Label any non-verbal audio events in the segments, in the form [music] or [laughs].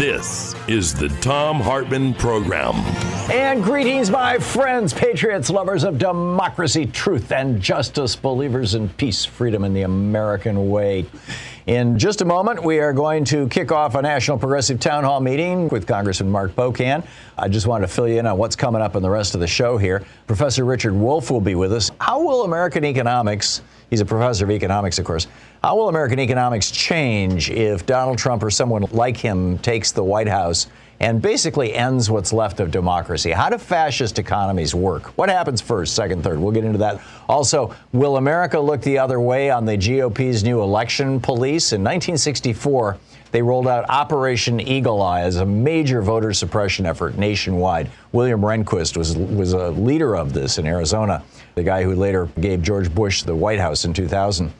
This is the Tom Hartmann Program. And greetings, my friends, patriots, lovers of democracy, truth, and justice, believers in peace, freedom, and the American way. In just a moment, we are going to kick off a National Progressive Town Hall meeting with Congressman Mark Pocan. I just wanted to fill you in on what's coming up in the rest of the show here. Professor Richard Wolff will be with us. How will American economics, he's a professor of economics, of course, how will American economics change if Donald Trump or someone like him takes the White House and basically ends what's left of democracy? How do fascist economies work? What happens first, second, third? We'll get into that. Also, will America look the other way on the GOP's new election police? In 1964, they rolled out Operation Eagle Eye as a major voter suppression effort nationwide. William Rehnquist was, was a leader of this in Arizona, the guy who later gave George Bush the White House in 2000.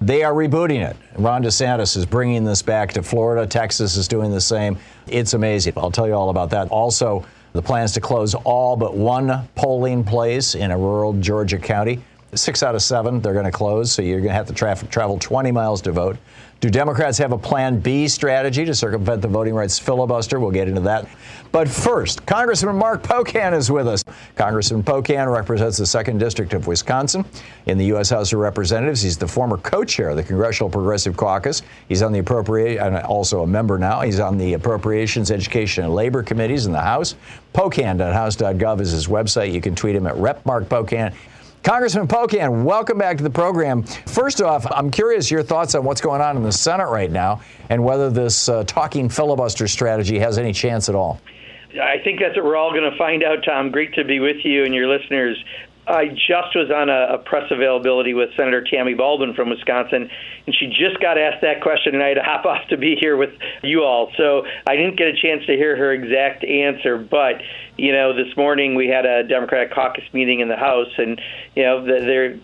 They are rebooting it. Ron DeSantis is bringing this back to Florida. Texas is doing the same. It's amazing. I'll tell you all about that. Also, the plans to close all but one polling place in a rural Georgia county. Six out of seven, they're going to close, so you're going to have to tra- travel 20 miles to vote. Do Democrats have a Plan B strategy to circumvent the voting rights filibuster? We'll get into that. But first, Congressman Mark Pocan is with us. Congressman Pocan represents the 2nd District of Wisconsin in the U.S. House of Representatives. He's the former co chair of the Congressional Progressive Caucus. He's on the appropriate and also a member now. He's on the Appropriations, Education, and Labor Committees in the House. Pocan.house.gov is his website. You can tweet him at Rep Mark Pocan. Congressman Pocan, welcome back to the program. First off, I'm curious your thoughts on what's going on in the Senate right now and whether this uh, talking filibuster strategy has any chance at all. I think that's what we're all going to find out, Tom. Great to be with you and your listeners. I just was on a, a, press availability with Senator Tammy Baldwin from Wisconsin, and she just got asked that question, and I had to [laughs] hop off to be here with you all. So I didn't get a chance to hear her exact answer, but you know, this morning we had a Democratic caucus meeting in the House, and you know, they're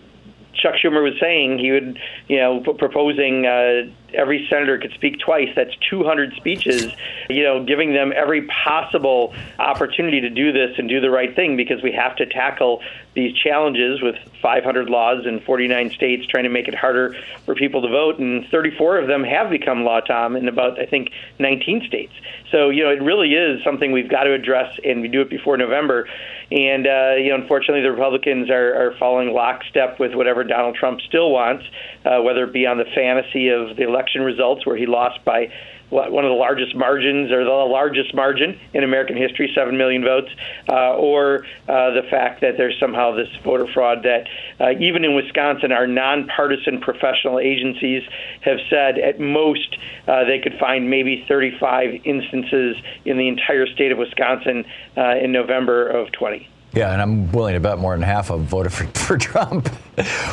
Chuck Schumer was saying he would, you know, proposing uh, every senator could speak twice. That's 200 speeches, you know, giving them every possible opportunity to do this and do the right thing because we have to tackle these challenges with 500 laws in 49 states trying to make it harder for people to vote. And 34 of them have become law, Tom, in about, I think, 19 states. So, you know, it really is something we've got to address, and we do it before November. And, uh, you know, unfortunately, the Republicans are, are following lockstep with whatever Donald Trump still wants, uh, whether it be on the fantasy of the election results where he lost by one of the largest margins or the largest margin in American history, 7 million votes, uh, or uh, the fact that there's somehow this voter fraud that uh, even in Wisconsin, our nonpartisan professional agencies have said at most uh, they could find maybe 35 instances in the entire state of Wisconsin uh, in November of 20. Yeah, and I'm willing to bet more than half of voted for, [laughs] for Trump.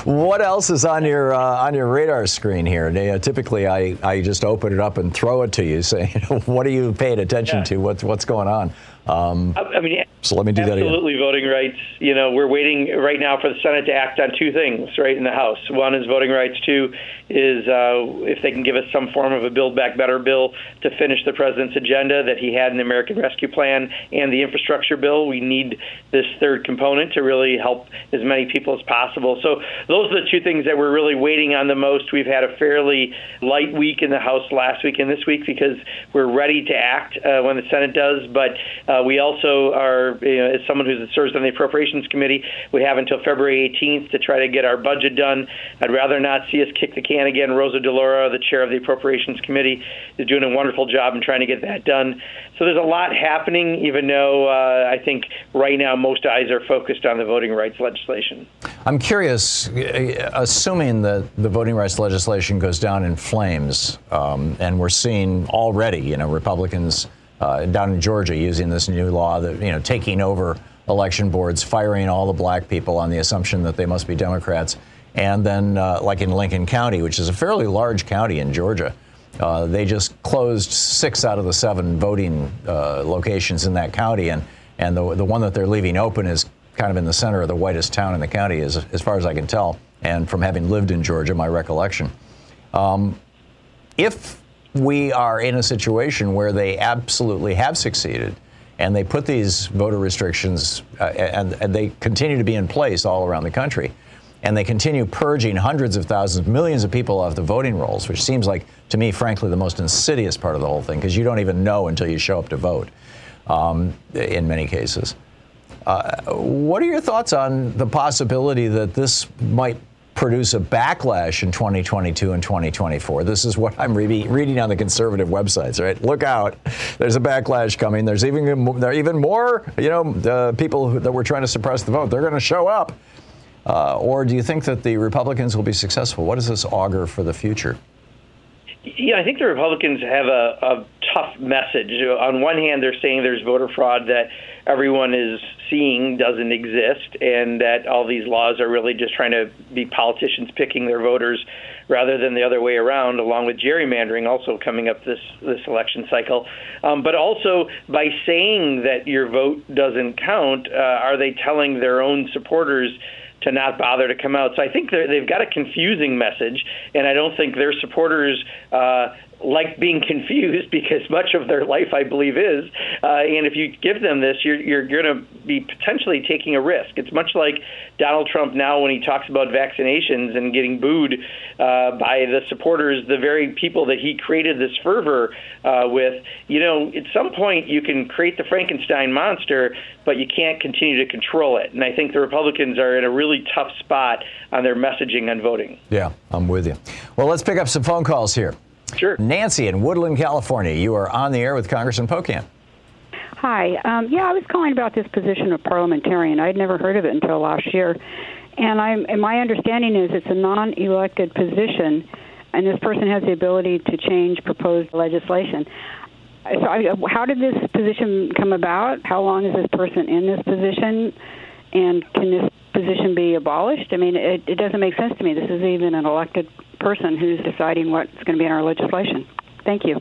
what else is on your uh, on your radar screen here? Uh, typically, I, I just open it up and throw it to you, [laughs] saying, "What are you paying attention yeah. to? What's what's going on?" Um, I mean, so let me do that again. Absolutely, voting rights. You know, we're waiting right now for the Senate to act on two things, right, in the House. One is voting rights. Two is uh, if they can give us some form of a Build Back Better bill to finish the president's agenda that he had in the American Rescue Plan and the infrastructure bill. We need this third component to really help as many people as possible. So those are the two things that we're really waiting on the most. We've had a fairly light week in the House last week and this week because we're ready to act uh, when the Senate does, but Uh, we also are, you know, as someone who serves on the Appropriations Committee, we have until February 18th to try to get our budget done. I'd rather not see us kick the can again. Rosa DeLauro, the chair of the Appropriations Committee, is doing a wonderful job in trying to get that done. So there's a lot happening, even though uh, I think right now most eyes are focused on the voting rights legislation. I'm curious, assuming that the voting rights legislation goes down in flames, um, and we're seeing already, you know, Republicans uh, down in Georgia using this new law that, you know, taking over election boards, firing all the black people on the assumption that they must be Democrats. And then, uh, like in Lincoln County, which is a fairly large county in Georgia, uh, they just closed six out of the seven voting uh, locations in that county. And, and the, the one that they're leaving open is kind of in the center of the whitest town in the county, as, as far as I can tell, and from having lived in Georgia, my recollection. Um, if we are in a situation where they absolutely have succeeded, and they put these voter restrictions, uh, and, and, they continue to be in place all around the country, and they continue purging hundreds of thousands, millions of people off the voting rolls, which seems like, to me, frankly, the most insidious part of the whole thing, because you don't even know until you show up to vote um, in many cases. Uh, what are your thoughts on the possibility that this might produce a backlash in 2022 and 2024. This is what I'm re- reading on the conservative websites. Right, look out! There's a backlash coming. There's even there even more, you know, uh, people who, that were trying to suppress the vote. They're going to show up. Uh, or do you think that the Republicans will be successful? What does this augur for the future? Yeah, I think the Republicans have a, a tough message. On one hand, they're saying there's voter fraud that everyone is seeing doesn't exist, and that all these laws are really just trying to be politicians picking their voters rather than the other way around, along with gerrymandering also coming up this this election cycle. Um, but also by saying that your vote doesn't count, uh, are they telling their own supporters? To not bother to come out. So I think they've got a confusing message, and I don't think their supporters uh, like being [laughs] confused because much of their life, I believe, is. Uh, and if you give them this, you're, you're going to be potentially taking a risk. It's much like Donald Trump now when he talks about vaccinations and getting booed uh, by the supporters, the very people that he created this fervor uh, with. You know, at some point you can create the Frankenstein monster, but you can't continue to control it. And I think the Republicans are in a really tough spot on their messaging on voting. Yeah, I'm with you. Well, let's pick up some phone calls here. Sure. Nancy in Woodland, California. You are on the air with Congressman Pocan. Hi. Um, yeah, I was calling about this position of parliamentarian. I'd never heard of it until last year. And, I'm, and my understanding is it's a non elected position, and this person has the ability to change proposed legislation. So, I, how did this position come about? How long is this person in this position? And can this position be abolished? I mean, it, it doesn't make sense to me. This is even an elected person who's deciding what's going to be in our legislation. Thank you.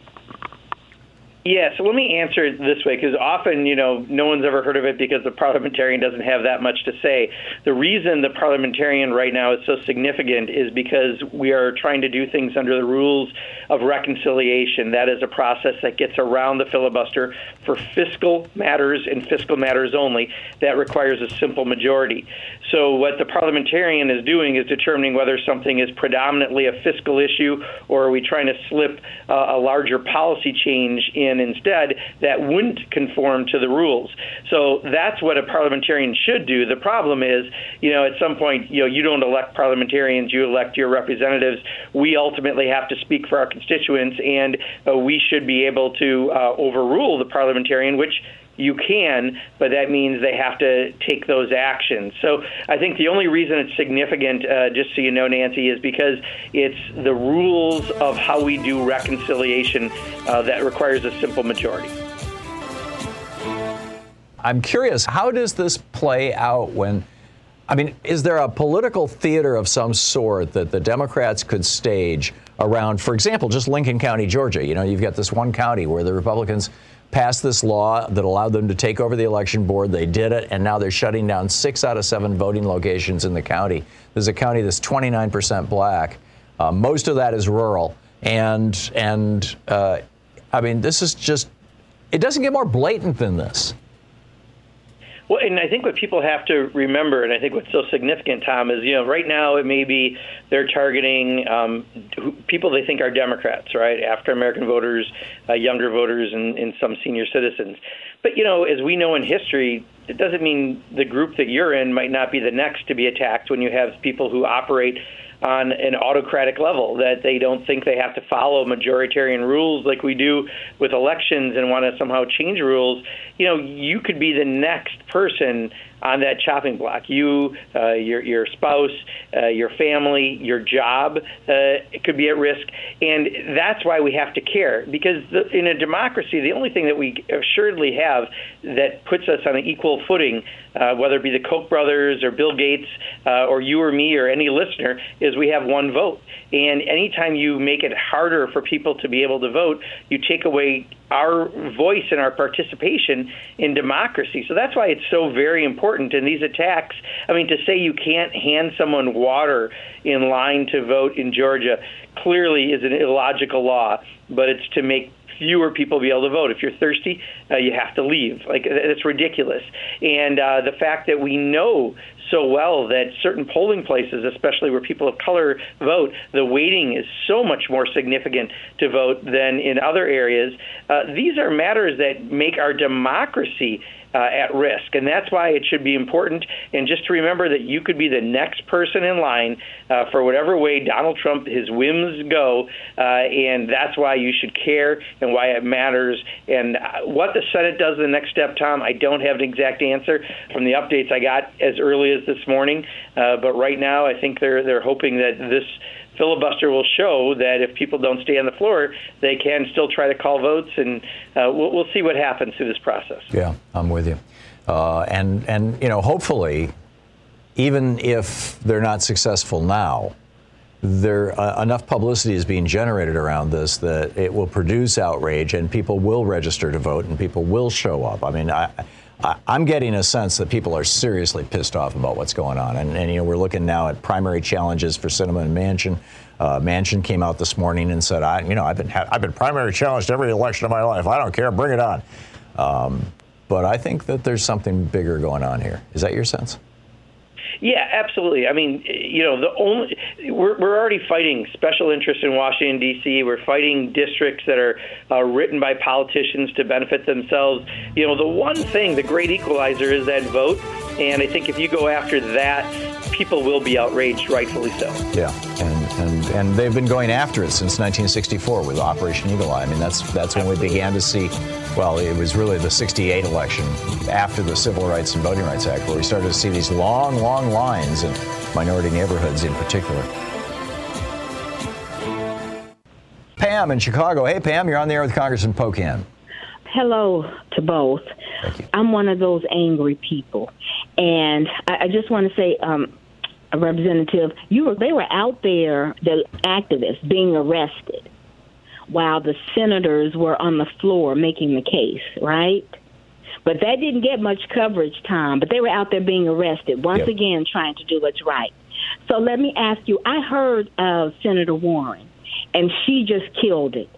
Yeah, so let me answer it this way because often, you know, no one's ever heard of it because the [laughs] parliamentarian doesn't have that much to say. The reason the parliamentarian right now is so significant is because we are trying to do things under the rules of reconciliation. That is a process that gets around the filibuster for fiscal matters and fiscal matters only. That requires a simple majority. So, what the parliamentarian is doing is determining whether something is predominantly a fiscal issue or are we trying to slip uh, a larger policy change in in instead that wouldn't conform to the rules. So that's what a parliamentarian should do. The problem is, you know, at some point, you know, you don't elect parliamentarians, you elect your representatives. We ultimately have to speak for our constituents, and uh, we should be able to uh, overrule the parliamentarian, which you can, but that means they have to take those actions. So I think the only reason it's significant, uh, just so you know, Nancy, is because it's the rules of how we do reconciliation uh, that requires a simple majority. I'm curious, how does this play out when? I mean, is there a political theater of some sort that the Democrats could stage around, for example, just Lincoln County, Georgia? You know, you've got this one county where the Republicans passed this law that allowed them to take over the election board. They did it, and now they're shutting down six out of seven voting locations in the county. There's a county that's 29% black. Uh, most of that is rural, and and uh, I mean, this is just it doesn't get more blatant than this. Well, and I think what people have to remember, and I think what's so significant, Tom, is you know right now it may be they're targeting um, people they think are Democrats, right? African American voters, uh, younger voters, and, and some senior citizens. But you know, as we know in history, it doesn't mean the group that you're in might not be the next to be attacked when you have people who operate on an autocratic level, that they don't think they have to follow majoritarian rules like we do with elections and want to somehow change rules. You know, you could be the next person on that chopping block. You, uh, your your spouse, uh, your family, your job uh, could be at risk, and that's why we have to care. Because the, in a democracy, the only thing that we assuredly have that puts us on an equal footing, uh, whether it be the Koch brothers or Bill Gates uh, or you or me or any listener, is we have one vote. And anytime you make it harder for people to be able to vote, you take away our voice and our participation in democracy. So that's why it's so very important. And these attacks, I mean, to say you can't hand someone water in line to vote in Georgia clearly is an illogical law, but it's to make fewer people be able to vote. If you're thirsty, uh, you have to leave. Like that's ridiculous. And uh, the fact that we know so well that certain polling places, especially where people of color vote, the waiting is so much more significant to vote than in other areas. Uh, these are matters that make our democracy uh, at risk. And that's why it should be important. And just to remember that you could be the next person in line uh, for whatever way Donald Trump, his whims go. Uh, and that's why you should care and why it matters. And uh, what the Senate does the next step, Tom, I don't have an exact answer from the updates I got as early as this morning. Uh, but right now, I think they're, they're hoping that this filibuster will show that if people don't stay on the floor, they can still try to call votes, and uh, we'll, we'll, see what happens through this process. Yeah, I'm with you. Uh, and and you know, hopefully, even if they're not successful now, there uh, enough publicity is being generated around this that it will produce outrage, and people will register to vote, and people will show up. I mean, I. I'm getting a sense that people are seriously pissed off about what's going on. And, and you know, we're looking now at primary challenges for Sinema and Manchin. Uh, Manchin came out this morning and said, "I, you know, I've been I've been primary challenged every election of my life. I don't care. Bring it on." Um, but I think that there's something bigger going on here. Is that your sense? Yeah, absolutely. I mean, you know, the only we're we're already fighting special interests in Washington D.C. We're fighting districts that are uh, written by politicians to benefit themselves. You know, the one thing, the great equalizer, is that vote. And I think if you go after that, people will be outraged, rightfully so. Yeah, and and and they've been going after it since 1964 with Operation Eagle Eye. I mean, that's that's when we began to see. Well, it was really the 68 election after the Civil Rights and Voting Rights Act where we started to see these long, long lines in minority neighborhoods in particular. Pam in Chicago. Hey, Pam, you're on the air with Congressman Pocan. Hello to both. I'm one of those angry people, and I, I just want to say, um, representative, you were they were out there, the activists being arrested, while the senators were on the floor making the case, right? But that didn't get much coverage time. But they were out there being arrested once yep. again, trying to do what's right. So let me ask you: I heard of Senator Warren, and she just killed it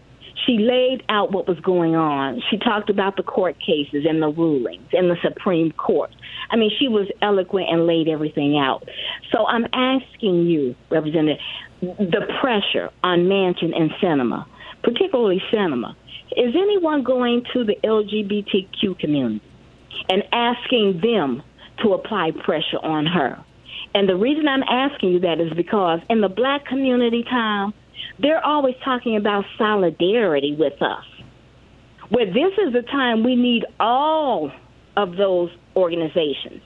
she laid out what was going on. She talked about the court cases and the rulings in the Supreme Court. I mean, she was eloquent and laid everything out. So I'm asking you, Representative, the pressure on Manchin and Sinema, particularly Sinema, is anyone going to the LGBTQ community and asking them to apply pressure on her? And the reason I'm asking you that is because in the black community, Tom, they're always talking about solidarity with us. Where this is the time we need all of those organizations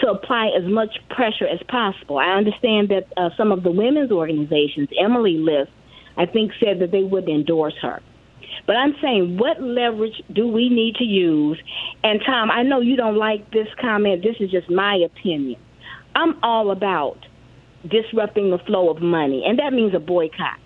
to apply as much pressure as possible. I understand that uh, some of the women's organizations, Emily List, I think said that they would endorse her. But I'm saying, what leverage do we need to use? And Tom, I know you don't like this comment. This is just my opinion. I'm all about disrupting the flow of money, and that means a boycott.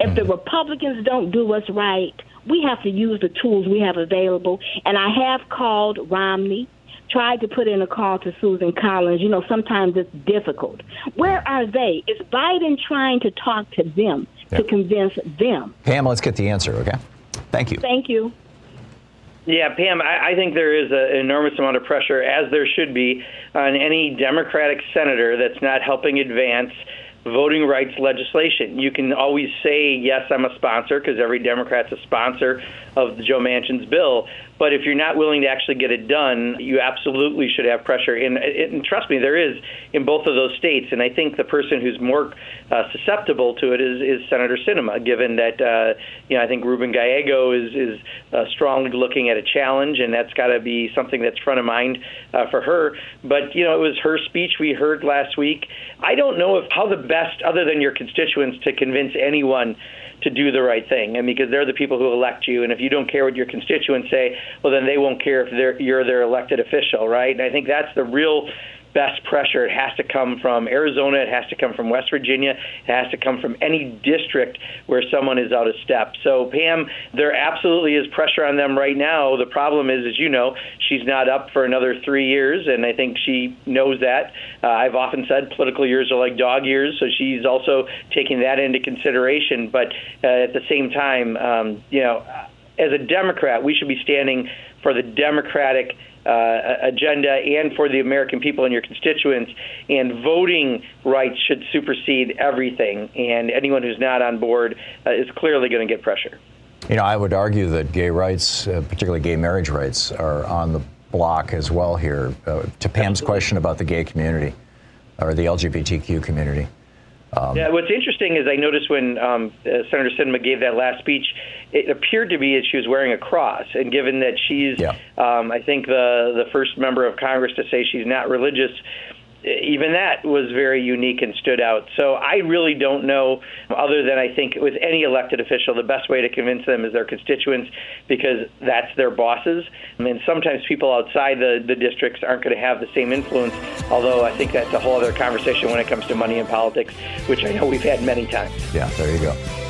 If the mm-hmm. Republicans don't do what's right, we have to use the tools we have available. And I have called Romney, tried to put in a call to Susan Collins. You know, sometimes it's difficult. Where are they? Is Biden trying to talk to them to convince them? Pam, let's get the answer, okay? Thank you. Thank you. Yeah, Pam, I, I think there is an enormous amount of pressure, as there should be, on any Democratic senator that's not helping advance voting rights legislation. You can always say, yes, I'm a sponsor, because every Democrat's a sponsor of Joe Manchin's bill. But if you're not willing to actually get it done, you absolutely should have pressure. And, and trust me, there is in both of those states. And I think the person who's more uh, susceptible to it is, is Senator Sinema, given that uh, you know I think Ruben Gallego is is uh, strongly looking at a challenge, and that's got to be something that's front of mind uh, for her. But you know, it was her speech we heard last week. I don't know if how the best, other than your constituents, to convince anyone to do the right thing, and because they're the people who elect you, and if you don't care what your constituents say, well, then they won't care if you're their elected official, right? And I think that's the real best pressure. It has to come from Arizona. It has to come from West Virginia. It has to come from any district where someone is out of step. So, Pam, there absolutely is pressure on them right now. The problem is, as you know, she's not up for another three years, and I think she knows that. Uh, I've often said political years are like dog years, so she's also taking that into consideration. But uh, at the same time, um, you know, as a Democrat, we should be standing for the Democratic uh, agenda and for the American people and your constituents. And voting rights should supersede everything. And anyone who's not on board uh, is clearly going to get pressure. You know, I would argue that gay rights, uh, particularly gay marriage rights, are on the block as well here. Uh, to Pam's Absolutely. question about the gay community or the LGBTQ community. Um, yeah, what's interesting is I noticed when um, uh, Senator Sinema gave that last speech, it appeared to be that she was wearing a cross. And given that she's, yeah. um, I think, the the first member of Congress to say she's not religious, even that was very unique and stood out. So I really don't know, other than I think with any elected official, the best way to convince them is their constituents because that's their bosses. I mean, sometimes people outside the, the districts aren't going to have the same influence, although I think that's a whole other conversation when it comes to money in politics, which I know we've had many times. Yeah, there you go.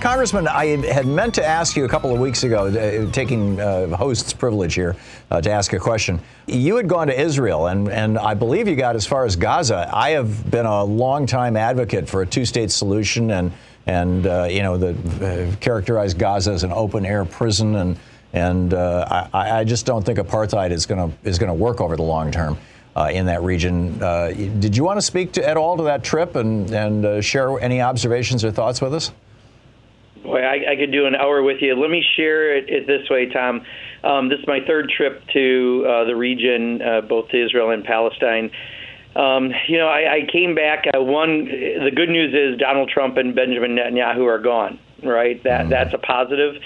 Congressman, I had meant to ask you a couple of weeks ago, uh, taking uh, host's privilege here, uh, to ask a question. You had gone to Israel, and, and I believe you got as far as Gaza. I have been a long-time advocate for a two-state solution, and and uh, you know, the uh, characterized Gaza as an open-air prison, and and uh, I, I, just don't think apartheid is going is to work over the long term. in that region, did you want to speak to, at all to that trip and and share any observations or thoughts with us? Boy, I, I could do an hour with you. Let me share it, it this way, Tom. Um, this is my third trip to uh, the region, uh, both to Israel and Palestine. Um, you know, I, I came back. Uh, one, the good news is Donald Trump and Benjamin Netanyahu are gone. Right, that mm. that's a positive.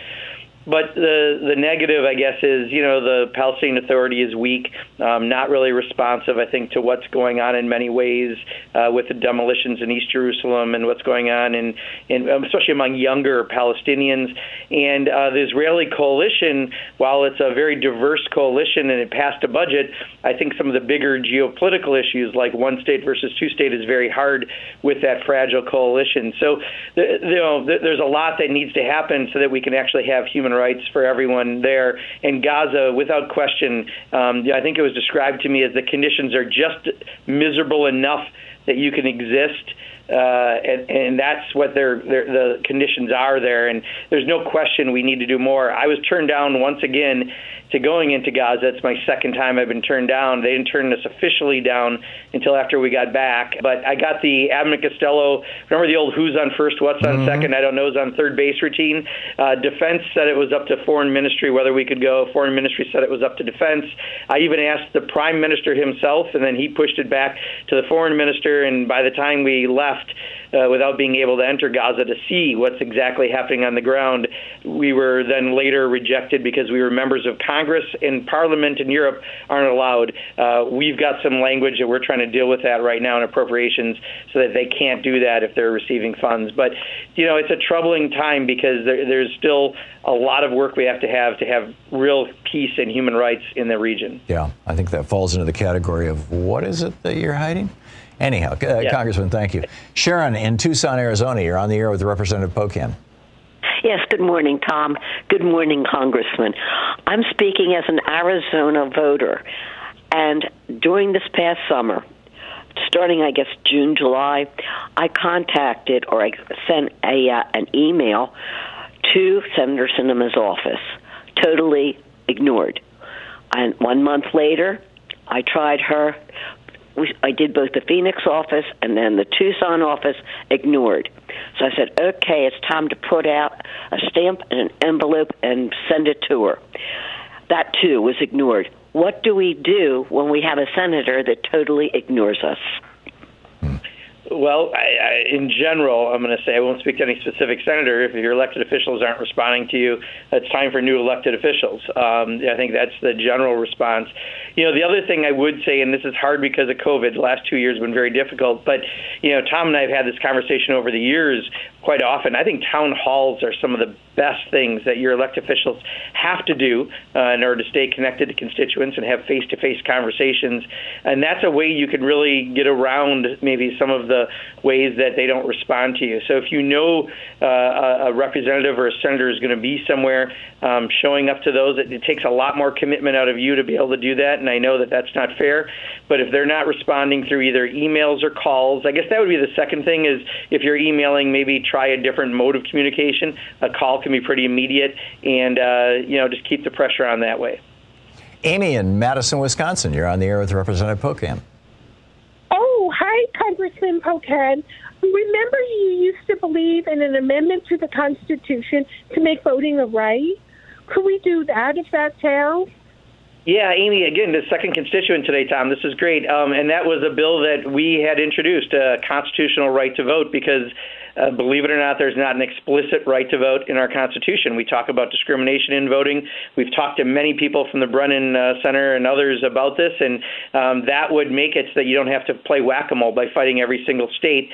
But the the negative, I guess, is you know the Palestinian Authority is weak, um, not really responsive, I think, to what's going on in many ways uh, with the demolitions in East Jerusalem and what's going on in, in um, especially among younger Palestinians. And uh, the Israeli coalition, while it's a very diverse coalition and it passed a budget, I think some of the bigger geopolitical issues like one state versus two state is very hard with that fragile coalition. So you know, there's a lot that needs to happen so that we can actually have human rights for everyone there. In Gaza, without question, um, I think it was described to me as the conditions are just miserable enough that you can exist. Uh, and, and that's what their, their the conditions are there. And there's no question we need to do more. I was turned down once again to going into Gaza. It's my second time I've been turned down. They didn't turn us officially down until after we got back. But I got the Abbott Costello. Remember the old "Who's on first, What's on mm-hmm. second, I don't know know's on third base routine. Uh, defense said it was up to foreign ministry whether we could go. Foreign ministry said it was up to defense. I even asked the prime minister himself, and then he pushed it back to the foreign minister. And by the time we left, uh, without being able to enter Gaza to see what's exactly happening on the ground. We were then later rejected because we were members of Congress and Parliament in Europe aren't allowed. Uh, we've got some language that we're trying to deal with that right now in appropriations so that they can't do that if they're receiving funds. But, you know, it's a troubling time because there, there's still a lot of work we have to have to have real peace and human rights in the region. Yeah, I think that falls into the category of what is it that you're hiding? Anyhow, uh, yeah. Congressman, thank you. Sharon in Tucson, Arizona, you're on the air with Representative Pocan. Yes, good morning, Tom. Good morning, Congressman. I'm speaking as an Arizona voter. And during this past summer, starting, I guess, June, July, I contacted or I sent a, uh, an email to Senator Sinema's office, totally ignored. And one month later, I tried her we, I did both the Phoenix office and then the Tucson office, ignored. So I said, okay, it's time to put out a stamp and an envelope and send it to her. That too was ignored. What do we do when we have a senator that totally ignores us? Well, I, I, in general, I'm going to say I won't speak to any specific senator. If your elected officials aren't responding to you, it's time for new elected officials. Um, I think that's the general response. You know, the other thing I would say, and this is hard because of COVID, the last two years have been very difficult, but, you know, Tom and I have had this conversation over the years quite often. I think town halls are some of the best things that your elected officials have to do uh, in order to stay connected to constituents and have face to face conversations. And that's a way you can really get around maybe some of the ways that they don't respond to you. So if you know uh, a representative or a senator is going to be somewhere, um, showing up to those, it, it takes a lot more commitment out of you to be able to do that. And I know that that's not fair. But if they're not responding through either emails or calls, I guess that would be the second thing is if you're emailing, maybe try a different mode of communication. A call can be pretty immediate, and uh, you know just keep the pressure on that way. Amy in Madison, Wisconsin, you're on the air with Representative Pocan. Oh, hi, Congressman Pocan. Remember, you used to believe in an amendment to the Constitution to make voting a right. Could we do that if that's how? Yeah, Amy, again, the second constituent today, Tom. This is great. Um, and that was a bill that we had introduced, a constitutional right to vote, because uh, believe it or not, there's not an explicit right to vote in our Constitution. We talk about discrimination in voting. We've talked to many people from the Brennan uh, Center and others about this, and um, that would make it so that you don't have to play whack a mole by fighting every single state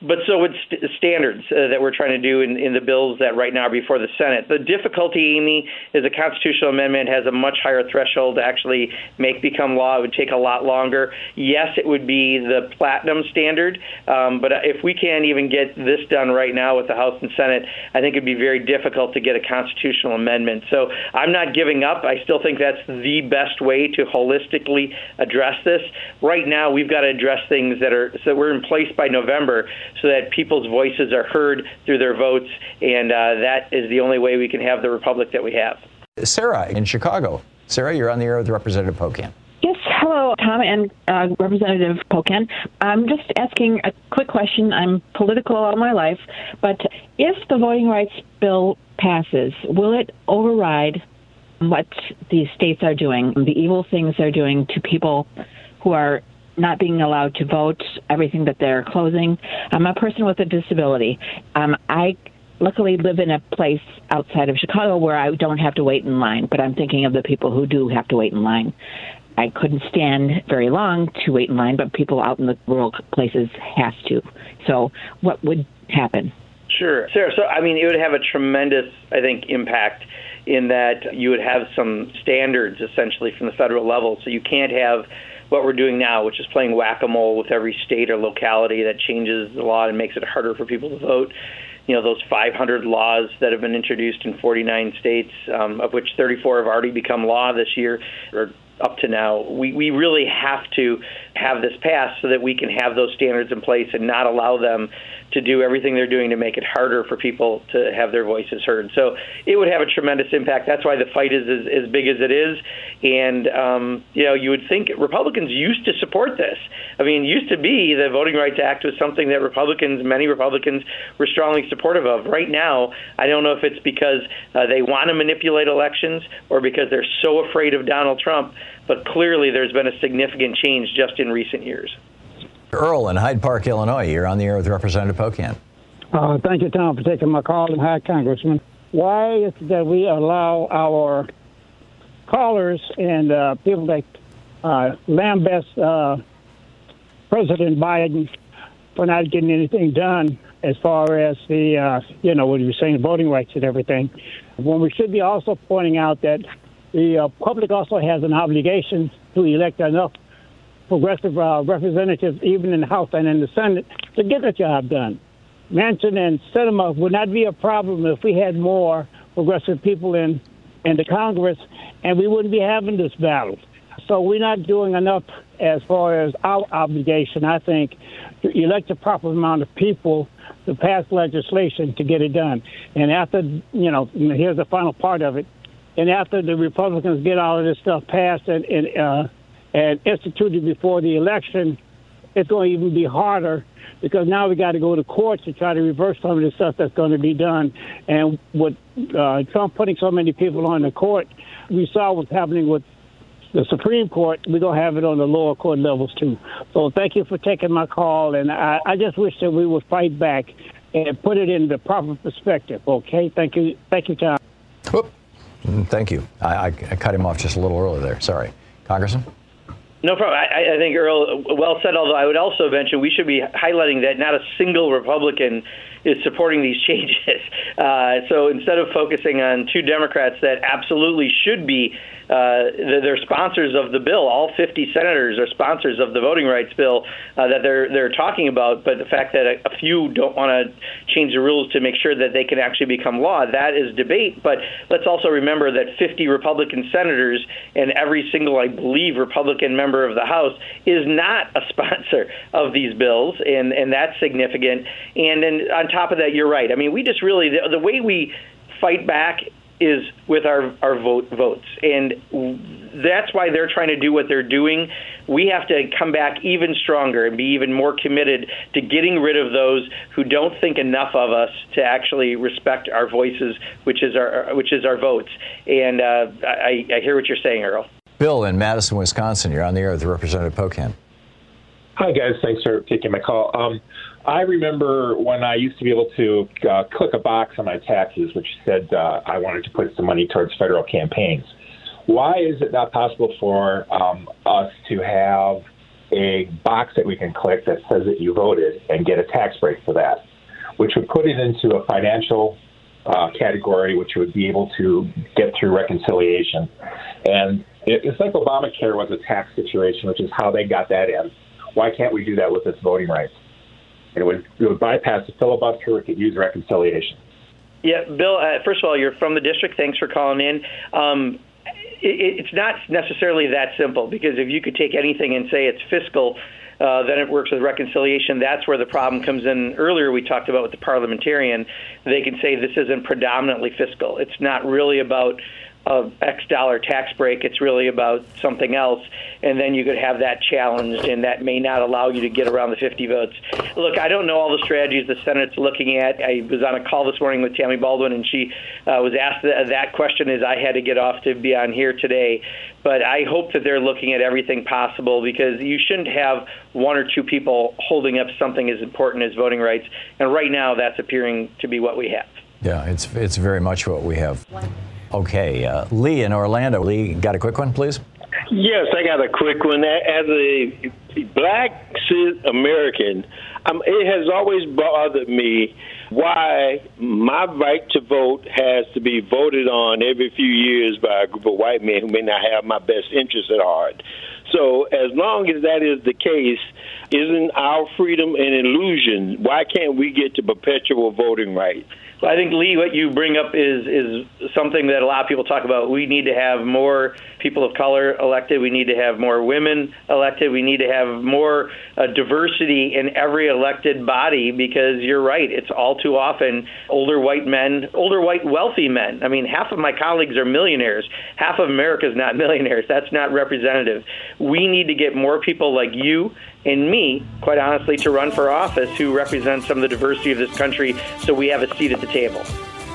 but so would st- standards uh, that we're trying to do in, in the bills that right now are before the Senate. The difficulty, Amy, is a constitutional amendment has a much higher threshold to actually make become law. It would take a lot longer. Yes, it would be the platinum standard, um, but if we can't even get this done right now with the House and Senate, I think it'd be very difficult to get a constitutional amendment. So I'm not giving up. I still think that's the best way to holistically address this. Right now, we've got to address things that are so we're in place by November so that people's voices are heard through their votes, and uh, that is the only way we can have the republic that we have. Sarah in Chicago. Sarah, you're on the air with Representative Pocan. Yes, hello, Tom and uh, Representative Pocan. I'm just asking a quick question. I'm political all my life, but if the voting rights bill passes, will it override what the states are doing, the evil things they're doing to people who are not being allowed to vote, everything that they're closing. I'm a person with a disability. Um, I luckily live in a place outside of Chicago where I don't have to wait in line, but I'm thinking of the people who do have to wait in line. I couldn't stand very long to wait in line, but people out in the rural places have to. So, what would happen? Sure, Sarah. So, I mean, it would have a tremendous, I think, impact in that you would have some standards essentially from the federal level. So, you can't have what we're doing now, which is playing whack a mole with every state or locality that changes the law and makes it harder for people to vote. You know, those 500 laws that have been introduced in 49 states, um, of which 34 have already become law this year, or up to now. We, we really have to have this passed so that we can have those standards in place and not allow them to do everything they're doing to make it harder for people to have their voices heard. So it would have a tremendous impact. That's why the fight is as, as big as it is. And, um, you know, you would think Republicans used to support this. I mean, used to be the Voting Rights Act was something that Republicans, many Republicans, were strongly supportive of. Right now, I don't know if it's because uh, they want to manipulate elections or because they're so afraid of Donald Trump, but clearly there's been a significant change just in recent years. Earl in Hyde Park, Illinois. You're on the air with Representative Pocan. Uh, thank you, Tom, for taking my call, and hi, Congressman. Why is it that we allow our callers and uh, people that uh, lambast uh, President Biden for not getting anything done as far as the, uh, you know, what you were saying, voting rights and everything, when we should be also pointing out that the uh, public also has an obligation to elect enough progressive uh, representatives, even in the House and in the Senate, to get the job done. Manchin and Sinema would not be a problem if we had more progressive people in in the Congress, and we wouldn't be having this battle. So we're not doing enough as far as our obligation, I think, to elect the proper amount of people to pass legislation to get it done. And after, you know, here's the final part of it. And after the Republicans get all of this stuff passed and, and uh, and instituted before the election, it's going to even be harder because now we got to go to court to try to reverse some of the stuff that's going to be done. And with uh, Trump putting so many people on the court, we saw what's happening with the Supreme Court. We're going to have it on the lower court levels too. So thank you for taking my call, and I, I just wish that we would fight back and put it in the proper perspective. Okay, thank you, thank you, Tom. Mm, thank you. I, I, I cut him off just a little early there. Sorry, Congressman. No problem. I, I think Earl well said. Although I would also mention we should be highlighting that not a single Republican is supporting these [laughs] changes. Uh, so instead of focusing on two Democrats that absolutely should be uh, they're sponsors of the bill. All 50 senators are sponsors of the voting rights bill uh, that they're they're talking about. But the fact that a, a few don't want to change the rules to make sure that they can actually become law, that is debate. But let's also remember that 50 Republican senators and every single, I believe, Republican member of the House is not a [laughs] sponsor of these bills, and and that's significant. And then on top of that, you're right. I mean, we just really the, the way we fight back is with our our vote votes, and that's why they're trying to do what they're doing. We have to come back even stronger and be even more committed to getting rid of those who don't think enough of us to actually respect our voices, which is our which is our votes. And uh, I, I hear what you're saying, Earl. Bill in Madison, Wisconsin. You're on the air with Representative Pocan. Hi guys, thanks for taking my call. Um, I remember when I used to be able to uh, click a box on my taxes which said uh, I wanted to put some money towards federal campaigns. Why is it not possible for um, us to have a box that we can click that says that you voted and get a tax break for that, which would put it into a financial uh, category, which would be able to get through reconciliation. And it, it's like Obamacare was a tax situation, which is how they got that in. Why can't we do that with this voting rights? It would, it would bypass the filibuster. We could use reconciliation. Yeah, Bill. Uh, first of all, you're from the district. Thanks for calling in. Um, it, it's not necessarily that simple because if you could take anything and say it's fiscal, uh, then it works with reconciliation. That's where the problem comes in. Earlier, we talked about with the parliamentarian. They can say this isn't predominantly fiscal. It's not really about of X dollar tax break. It's really about something else. And then you could have that challenged, and that may not allow you to get around the 50 votes. Look, I don't know all the strategies the Senate's looking at. I was on a call this morning with Tammy Baldwin, and she uh, was asked th- that question as I had to get off to be on here today. But I hope that they're looking at everything possible because you shouldn't have one or two people holding up something as important as voting rights. And right now, that's appearing to be what we have. Yeah, it's it's very much what we have. Okay, uh, Lee in Orlando. Lee, got a quick one, please? Yes, I got a quick one. As a black American, um, it has always bothered me why my right to vote has to be voted on every few years by a group of white men who may not have my best interests at heart. So, as long as that is the case, isn't our freedom an illusion? Why can't we get to perpetual voting rights? I think Lee, what you bring up is is something that a lot of people talk about. We need to have more people of color elected. We need to have more women elected. We need to have more uh, diversity in every elected body because you're right. It's all too often older white men, older white wealthy men. I mean, half of my colleagues are millionaires. Half of America's not [laughs] millionaires. That's not representative. We need to get more people like you and me, quite honestly, to run for office who represent some of the diversity of this country so we have a seat at the table.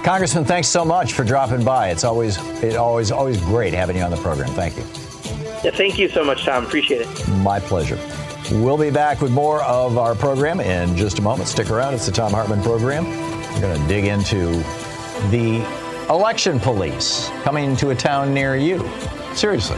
Congressman, thanks so much for dropping by. It's always it always always great having you on the program. Thank you. Yeah, thank you so much, Tom. Appreciate it. My pleasure. We'll be back with more of our program in just a moment. Stick around. It's the Tom Hartmann program. We're going to dig into the election police coming to a town near you. Seriously.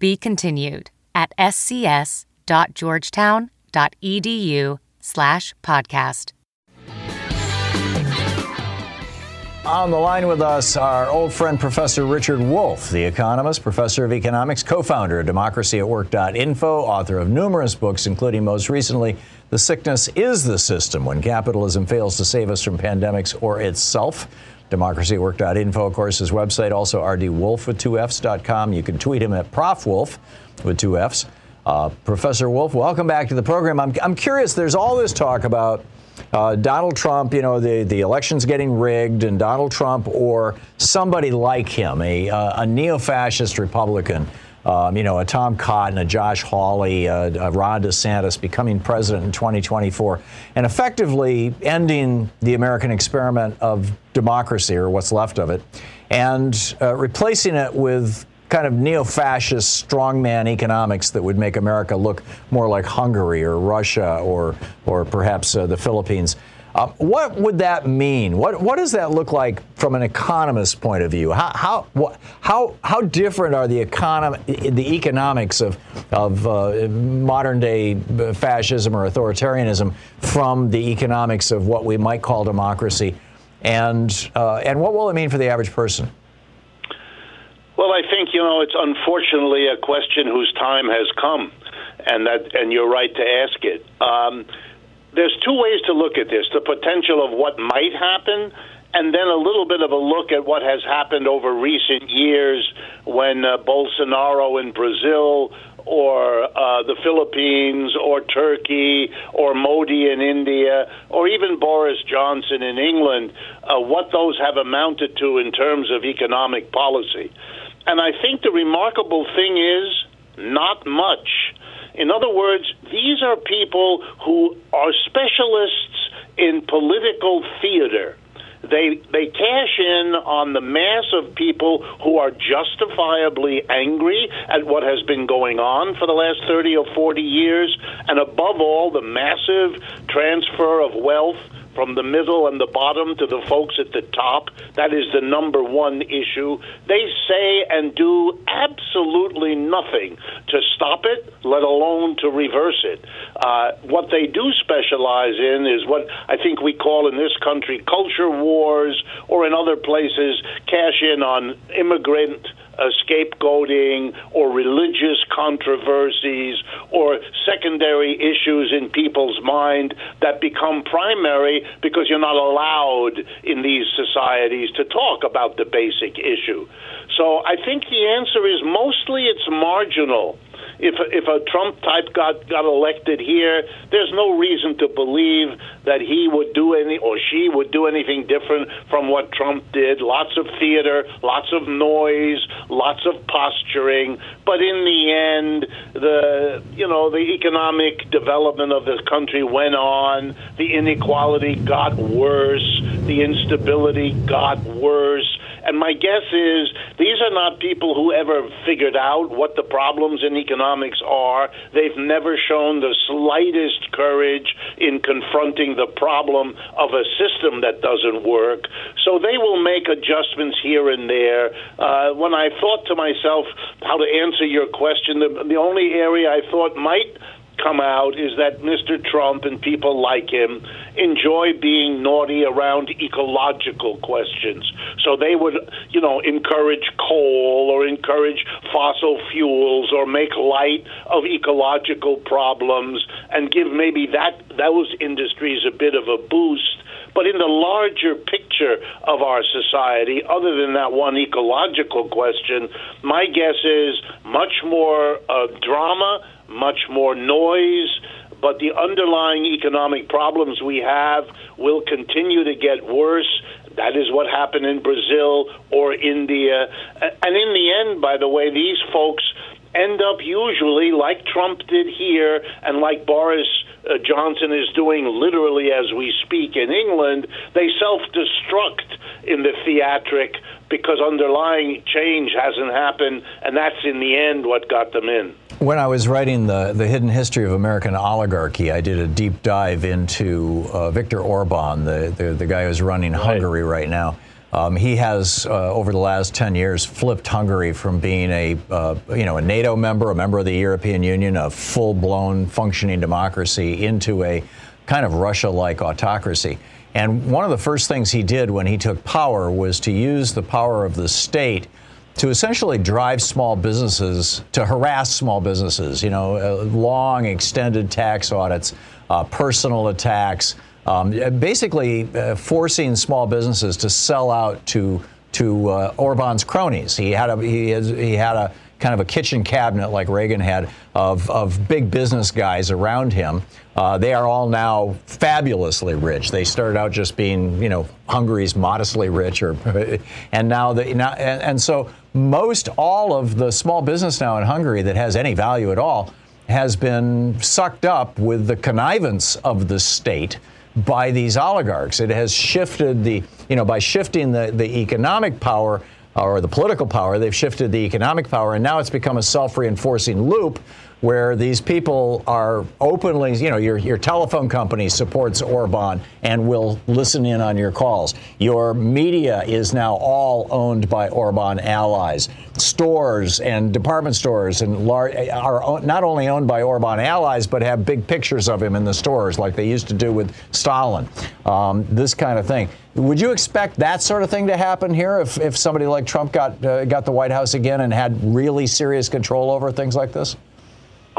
be continued at scs.georgetown.edu slash podcast. On the line with us, our old friend Professor Richard Wolff, the economist, professor of economics, co-founder of democracyatwork.info, author of numerous books, including most recently, The Sickness is the System, When Capitalism Fails to Save Us from Pandemics or Itself. DemocracyAtWork.info, of course, his website. Also, rdwolf with two Fs.com. You can tweet him at ProfWolf with two Fs. Uh, Professor Wolff, welcome back to the program. I'm, I'm curious, there's all this talk about uh, Donald Trump, you know, the, the election's getting rigged, and Donald Trump or somebody like him, a, uh, a neo fascist Republican um, you know, a Tom Cotton, a Josh Hawley, a, a Ron DeSantis becoming president in 2024, and effectively ending the American experiment of democracy, or what's left of it, and uh, replacing it with kind of neo-fascist strongman economics that would make America look more like Hungary or Russia or or perhaps uh, the Philippines. Uh, what would that mean? What what does that look like from an economist's point of view? How how how how different are the econom- the economics of of uh, modern day fascism or authoritarianism from the economics of what we might call democracy, and uh, and what will it mean for the average person? Well, I think you know it's unfortunately a question whose time has come, and that and you're right to ask it. Um, there's two ways to look at this the potential of what might happen and then a little bit of a look at what has happened over recent years when uh, Bolsonaro in Brazil or uh, the Philippines or Turkey or Modi in India or even Boris Johnson in England, uh, what those have amounted to in terms of economic policy. And I think the remarkable thing is not much. In other words, these are people who are specialists in political theater. They they cash in on the mass of people who are justifiably angry at what has been going on for the last 30 or 40 years and above all the massive transfer of wealth from the middle and the bottom to the folks at the top. That is the number one issue. They say and do absolutely nothing to stop it, let alone to reverse it. Uh, what they do specialize in is what I think we call in this country culture wars, or in other places, cash in on immigrant uh, scapegoating or religious controversies or secondary issues in people's mind that become primary because you're not allowed in these societies to talk about the basic issue. So I think the answer is mostly it's marginal if if a Trump type got got elected here, there's no reason to believe that he would do any or she would do anything different from what Trump did. Lots of theater, lots of noise, lots of posturing, but in the end, the you know the economic development of the country went on. The inequality got worse. The instability got worse and my guess is these are not people who ever figured out what the problems in economics are. They've never shown the slightest courage in confronting the problem of a system that doesn't work. So they will make adjustments here and there. Uh, when I thought to myself how to answer your question, the, the only area I thought might come out is that Mr. Trump and people like him enjoy being naughty around ecological questions. So they would, you know, encourage coal or encourage fossil fuels or make light of ecological problems and give maybe that those industries a bit of a boost. But in the larger picture of our society, other than that one ecological question, my guess is much more uh, drama, much more noise, but the underlying economic problems we have will continue to get worse. That is what happened in Brazil or India. And in the end, by the way, these folks end up usually, like Trump did here and like Boris uh, Johnson is doing literally as we speak in England, they self destruct in the theatric because underlying change hasn't happened, and that's in the end what got them in. When I was writing the, the hidden history of American oligarchy, I did a deep dive into uh, Viktor Orban, the, the, the, guy who's running right. Hungary right now. Um, he has, uh, over the last 10 years, flipped Hungary from being a, uh, you know, a NATO member, a member of the European Union, a full-blown functioning democracy, into a kind of Russia-like autocracy. And one of the first things he did when he took power was to use the power of the state to essentially drive small businesses, to harass small businesses, you know, uh, long, extended tax audits, uh, personal attacks, um, basically uh, forcing small businesses to sell out to to uh, Orban's cronies. He had a he, has, he had a kind of a kitchen cabinet like Reagan had of, of big business guys around him. Uh, they are all now fabulously rich. They started out just being, you know, Hungary's modestly rich, or [laughs] and now the now and, and so most all of the small business now in Hungary that has any value at all has been sucked up with the connivance of the state by these oligarchs. It has shifted the, you know, by shifting the, the economic power or the political power, they've shifted the economic power, and now it's become a self reinforcing loop where these people are openly, you know, your, your telephone company supports Orban and will listen in on your calls. Your media is now all owned by Orban allies. Stores and department stores and lar- are not only owned by Orban allies, but have big pictures of him in the stores like they used to do with Stalin. Um, this kind of thing. Would you expect that sort of thing to happen here if, if somebody like Trump got, uh, got the White House again and had really serious control over things like this?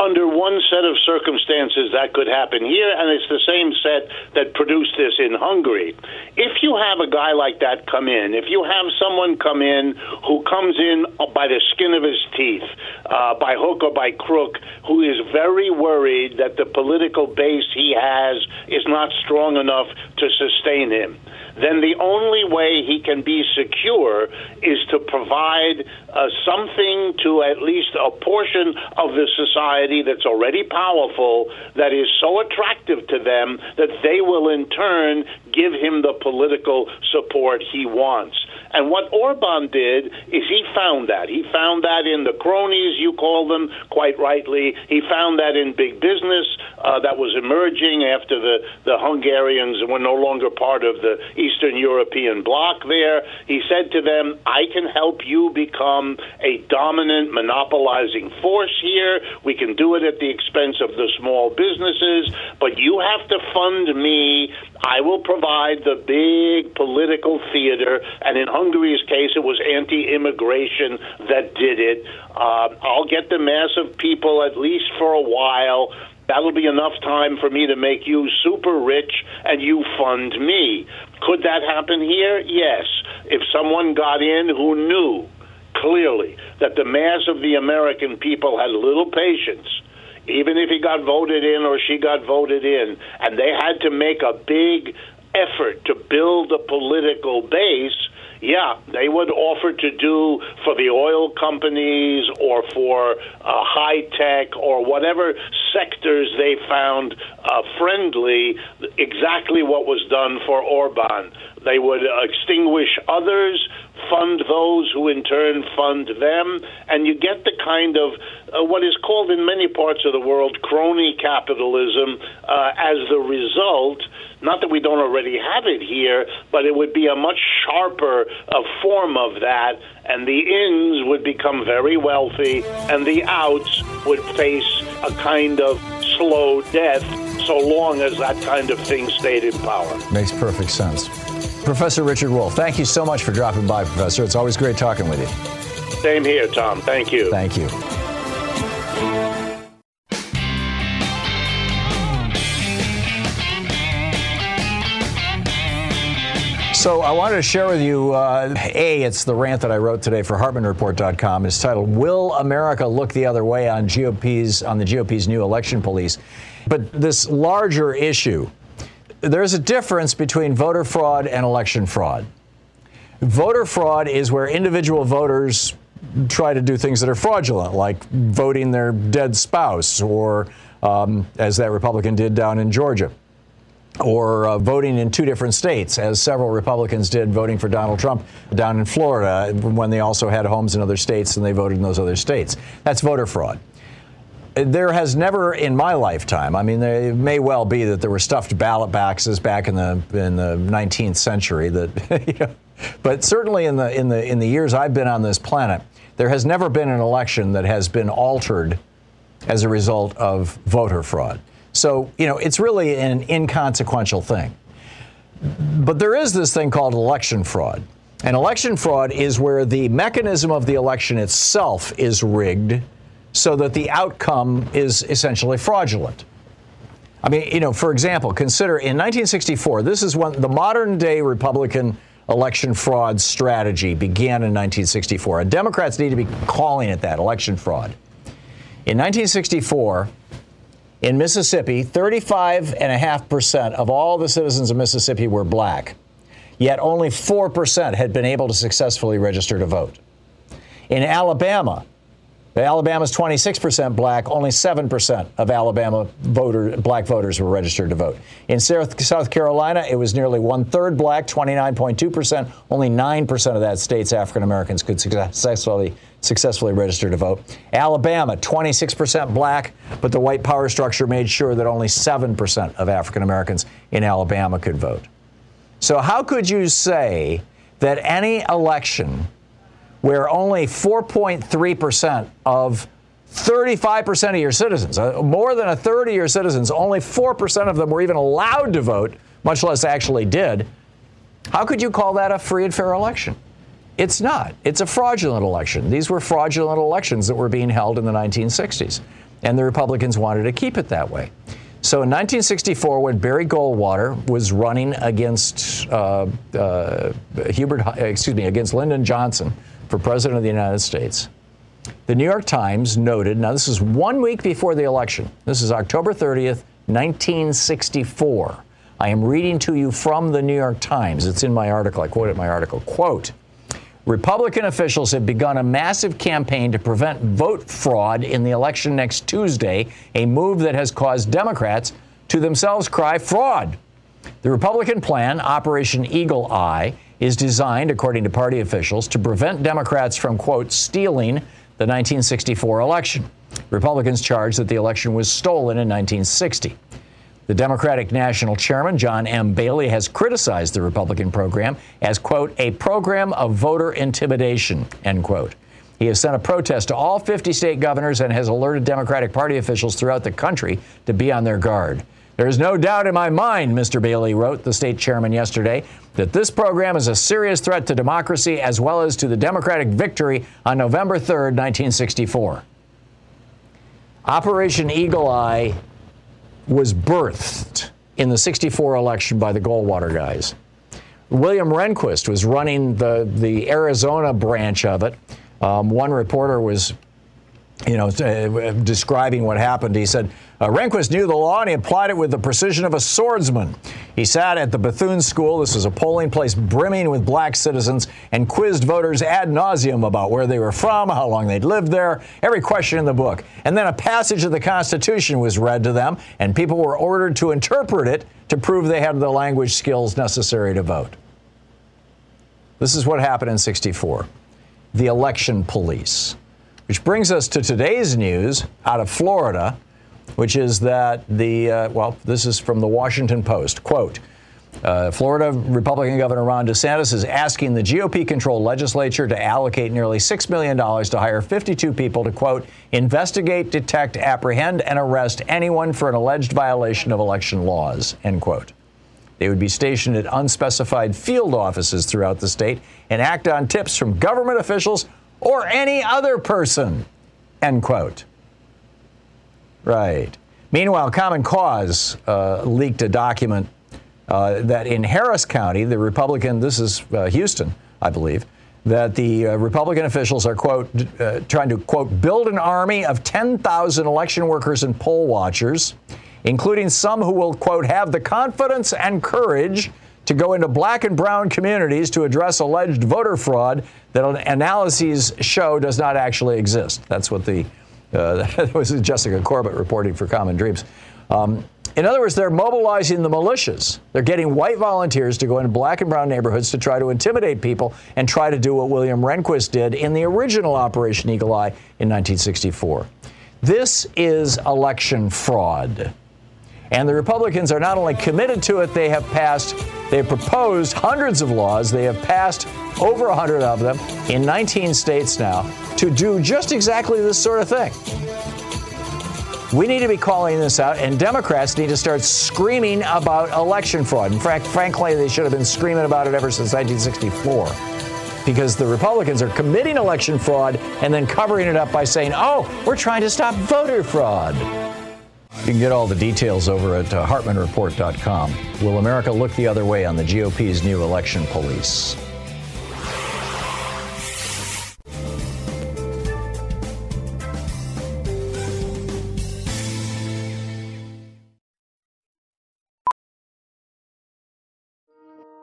Under one set of circumstances that could happen here, and it's the same set that produced this in Hungary. If you have a guy like that come in, if you have someone come in who comes in by the skin of his teeth, uh, by hook or by crook, who is very worried that the political base he has is not strong enough to sustain him then the only way he can be secure is to provide uh, something to at least a portion of the society that's already powerful, that is so attractive to them that they will in turn give him the political support he wants. And what Orban did is he found that. He found that in the cronies, you call them quite rightly. He found that in big business uh, that was emerging after the, the Hungarians were no longer part of the Eastern European bloc there. He said to them, I can help you become a dominant, monopolizing force here. We can do it at the expense of the small businesses, but you have to fund me. I will provide the big political theater. And in Hungary's case, it was anti immigration that did it. Uh, I'll get the mass of people, at least for a while. That'll be enough time for me to make you super rich and you fund me. Could that happen here? Yes. If someone got in who knew clearly that the mass of the American people had little patience, even if he got voted in or she got voted in, and they had to make a big effort to build a political base, yeah, they would offer to do for the oil companies or for uh, high tech or whatever sectors they found uh, friendly exactly what was done for Orban. They would extinguish others, fund those who in turn fund them, and you get the kind of uh, what is called in many parts of the world crony capitalism uh, as the result. Not that we don't already have it here, but it would be a much sharper uh, form of that, and the ins would become very wealthy, and the outs would face a kind of slow death so long as that kind of thing stayed in power. Makes perfect sense. Professor Richard Wolff, thank you so much for dropping by, Professor. It's always great talking with you. Same here, Tom. Thank you. Thank you. So I wanted to share with you, uh, A, it's the rant that I wrote today for HartmannReport.com. It's titled, Will America Look the Other Way on GOP's, on the GOP's new election police? But this larger issue, there's a difference between voter fraud and election fraud. Voter fraud is where individual voters try to do things that are fraudulent, like voting their dead spouse, or um, as that Republican did down in Georgia or uh, voting in two different states, as several Republicans did voting for Donald Trump down in Florida when they also had homes in other states and they voted in those other states. That's voter fraud. There has never in my lifetime, I mean, it may well be that there were stuffed ballot boxes back in the in the 19th century that [laughs] you know, but certainly in the in the in the years I've been on this planet, there has never been an election that has been altered as a result of voter fraud. So, you know, it's really an inconsequential thing. But there is this thing called election fraud. And election fraud is where the mechanism of the election itself is rigged so that the outcome is essentially fraudulent. I mean, you know, for example, consider in 1964, this is when the modern day Republican election fraud strategy began in 1964. And Democrats need to be calling it that election fraud. In 1964, in Mississippi, 35.5% of all the citizens of Mississippi were black, yet only 4% had been able to successfully register to vote. In Alabama, Alabama's 26% black, only 7% of Alabama voter, black voters were registered to vote. In South Carolina, it was nearly one third black, 29.2%. Only 9% of that state's African Americans could successfully, successfully register to vote. Alabama, 26% black, but the white power structure made sure that only 7% of African Americans in Alabama could vote. So, how could you say that any election where only 4.3% of 35% of your citizens, uh, more than a third of your citizens, only 4% of them were even allowed to vote, much less actually did. How could you call that a free and fair election? It's not. It's a fraudulent election. These were fraudulent elections that were being held in the 1960s, and the Republicans wanted to keep it that way. So in 1964, when Barry Goldwater was running against uh, uh, Hubert, excuse me, against Lyndon Johnson, for President of the United States. The New York Times noted, now this is one week before the election. This is October 30th, 1964. I am reading to you from the New York Times. It's in my article. I quoted my article. Quote, Republican officials have begun a massive campaign to prevent vote fraud in the election next Tuesday, a move that has caused Democrats to themselves cry fraud. The Republican plan, Operation Eagle Eye, is designed, according to party officials, to prevent Democrats from, quote, stealing the 1964 election. Republicans charge that the election was stolen in 1960. The Democratic National Chairman, John M. Bailey, has criticized the Republican program as, quote, a program of voter intimidation, end quote. He has sent a protest to all 50 state governors and has alerted Democratic Party officials throughout the country to be on their guard. There is no doubt in my mind, Mr. Bailey wrote the state chairman yesterday, that this program is a serious threat to democracy as well as to the Democratic victory on November 3rd, 1964. Operation Eagle Eye was birthed in the 64 election by the Goldwater guys. William Rehnquist was running the, the Arizona branch of it. Um, one reporter was you know, uh, describing what happened. He said, uh, Rehnquist knew the law and he applied it with the precision of a swordsman. He sat at the Bethune School, this is a polling place brimming with black citizens, and quizzed voters ad nauseum about where they were from, how long they'd lived there, every question in the book. And then a passage of the Constitution was read to them, and people were ordered to interpret it to prove they had the language skills necessary to vote. This is what happened in 64 the election police. Which brings us to today's news out of Florida, which is that the, uh, well, this is from the Washington Post. Quote, uh, Florida Republican Governor Ron DeSantis is asking the GOP controlled legislature to allocate nearly $6 million to hire 52 people to, quote, investigate, detect, apprehend, and arrest anyone for an alleged violation of election laws, end quote. They would be stationed at unspecified field offices throughout the state and act on tips from government officials or any other person, end quote. Right. Meanwhile, Common Cause uh, leaked a document uh, that in Harris County, the Republican, this is uh, Houston, I believe, that the uh, Republican officials are, quote, uh, trying to, quote, build an army of 10,000 election workers and poll watchers, including some who will, quote, have the confidence and courage to go into black and brown communities to address alleged voter fraud that analyses show does not actually exist. That's what the uh, [laughs] that was Jessica Corbett reporting for Common Dreams. Um, in other words, they're mobilizing the militias. They're getting white volunteers to go into black and brown neighborhoods to try to intimidate people and try to do what William Rehnquist did in the original Operation Eagle Eye in 1964. This is election fraud. And the Republicans are not only committed to it, they have passed, they have proposed hundreds of laws. They have passed over 100 of them in 19 states now to do just exactly this sort of thing. We need to be calling this out, and Democrats need to start screaming about election fraud. In fact, frankly, they should have been screaming about it ever since 1964 because the Republicans are committing election fraud and then covering it up by saying, oh, we're trying to stop voter fraud. You can get all the details over at uh, HartmannReport.com. Will America look the other way on the GOP's new election police?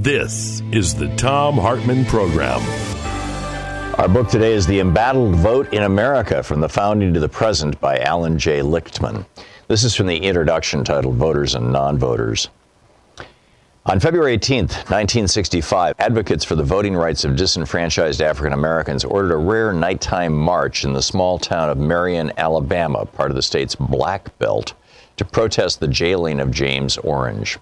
This is the Tom Hartmann Program. Our book today is The Embattled Vote in America From the Founding to the Present by Alan J. Lichtman. This is from the introduction titled Voters and Non Voters. On February 18, 1965, advocates for the voting rights of disenfranchised African Americans ordered a rare nighttime march in the small town of Marion, Alabama, part of the state's Black Belt, to protest the jailing of James Orange.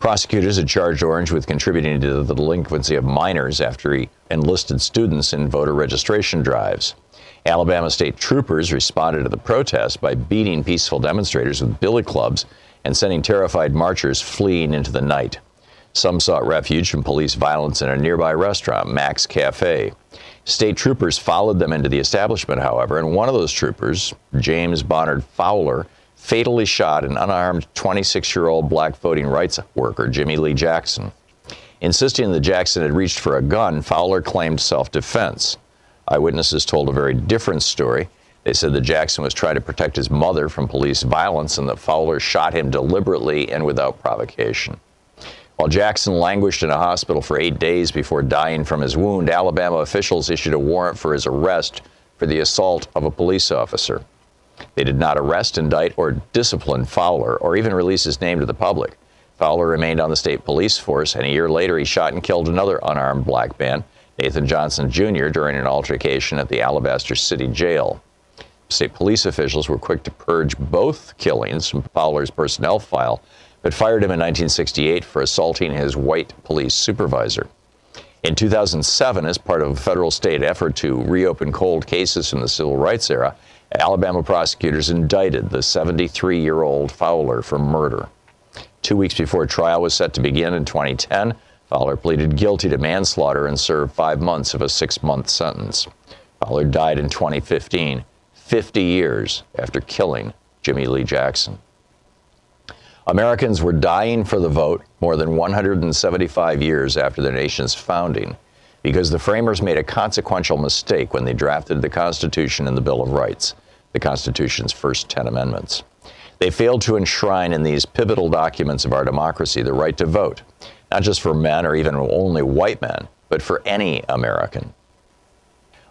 Prosecutors had charged Orange with contributing to the delinquency of minors after he enlisted students in voter registration drives. Alabama state troopers responded to the protest by beating peaceful demonstrators with billy clubs and sending terrified marchers fleeing into the night. Some sought refuge from police violence in a nearby restaurant, Mack's Cafe. State troopers followed them into the establishment, however, and one of those troopers, James Bonard Fowler, fatally shot an unarmed 26 year old black voting rights worker, Jimmy Lee Jackson. Insisting that Jackson had reached for a gun, Fowler claimed self defense. Eyewitnesses told a very different story. They said that Jackson was trying to protect his mother from police violence and that Fowler shot him deliberately and without provocation. While Jackson languished in a hospital for eight days before dying from his wound, Alabama officials issued a warrant for his arrest for the assault of a police officer. They did not arrest, indict, or discipline Fowler or even release his name to the public. Fowler remained on the state police force, and a year later he shot and killed another unarmed black man, Nathan Johnson Jr., during an altercation at the Alabaster City Jail. State police officials were quick to purge both killings from Fowler's personnel file, but fired him in 1968 for assaulting his white police supervisor. In 2007, as part of a federal state effort to reopen cold cases from the civil rights era, Alabama prosecutors indicted the 73 year old Fowler for murder. Two weeks before trial was set to begin in 2010, Fowler pleaded guilty to manslaughter and served five months of a six month sentence. Fowler died in 2015, 50 years after killing Jimmy Lee Jackson. Americans were dying for the vote more than 175 years after the nation's founding because the framers made a consequential mistake when they drafted the Constitution and the Bill of Rights, the Constitution's first 10 amendments. They failed to enshrine in these pivotal documents of our democracy the right to vote, not just for men or even only white men, but for any American.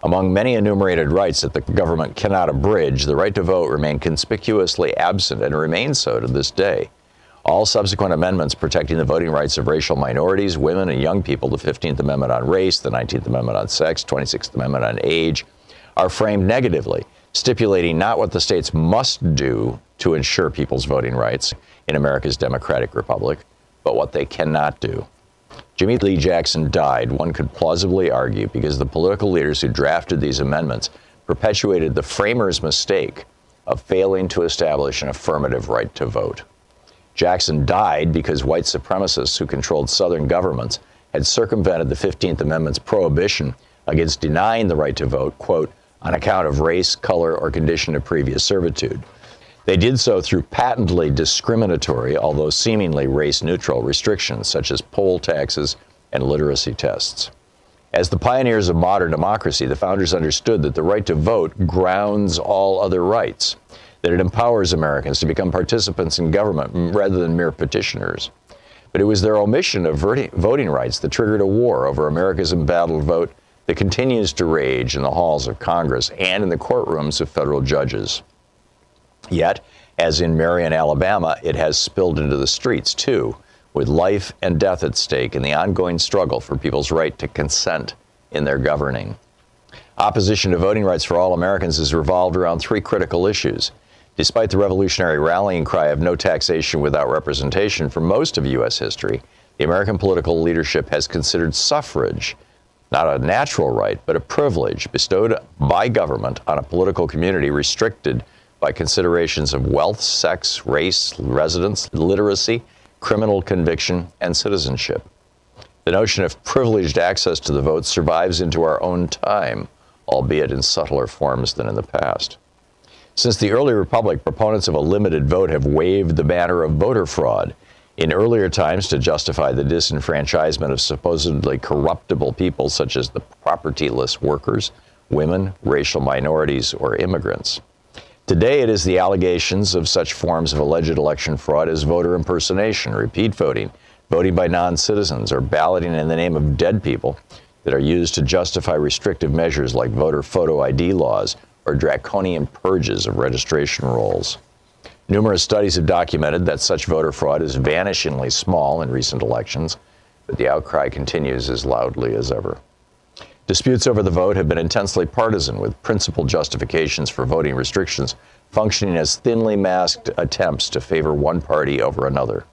Among many enumerated rights that the government cannot abridge, the right to vote remained conspicuously absent and remains so to this day. All subsequent amendments protecting the voting rights of racial minorities, women, and young people, the 15th Amendment on race, the 19th Amendment on sex, 26th Amendment on age, are framed negatively, stipulating not what the states must do to ensure people's voting rights in America's democratic republic, but what they cannot do. Jimmy Lee Jackson died, one could plausibly argue, because the political leaders who drafted these amendments perpetuated the framers' mistake of failing to establish an affirmative right to vote. Jackson died because white supremacists who controlled Southern governments had circumvented the 15th Amendment's prohibition against denying the right to vote, quote, on account of race, color, or condition of previous servitude. They did so through patently discriminatory, although seemingly race neutral, restrictions such as poll taxes and literacy tests. As the pioneers of modern democracy, the founders understood that the right to vote grounds all other rights that it empowers Americans to become participants in government rather than mere petitioners. But it was their omission of voting rights that triggered a war over America's embattled vote that continues to rage in the halls of Congress and in the courtrooms of federal judges. Yet, as in Marion, Alabama, it has spilled into the streets too, with life and death at stake in the ongoing struggle for people's right to consent in their governing. Opposition to voting rights for all Americans has revolved around three critical issues Despite the revolutionary rallying cry of no taxation without representation for most of U.S. history, the American political leadership has considered suffrage not a natural right, but a privilege bestowed by government on a political community restricted by considerations of wealth, sex, race, residence, literacy, criminal conviction, and citizenship. The notion of privileged access to the vote survives into our own time, albeit in subtler forms than in the past. Since the early republic, proponents of a limited vote have waved the banner of voter fraud. In earlier times, to justify the disenfranchisement of supposedly corruptible people such as the propertyless workers, women, racial minorities, or immigrants. Today, it is the allegations of such forms of alleged election fraud as voter impersonation, repeat voting, voting by non citizens, or balloting in the name of dead people that are used to justify restrictive measures like voter photo ID laws or draconian purges of registration rolls. Numerous studies have documented that such voter fraud is vanishingly small in recent elections, but the outcry continues as loudly as ever. Disputes over the vote have been intensely partisan, with principal justifications for voting restrictions functioning as thinly masked attempts to favor one party over another.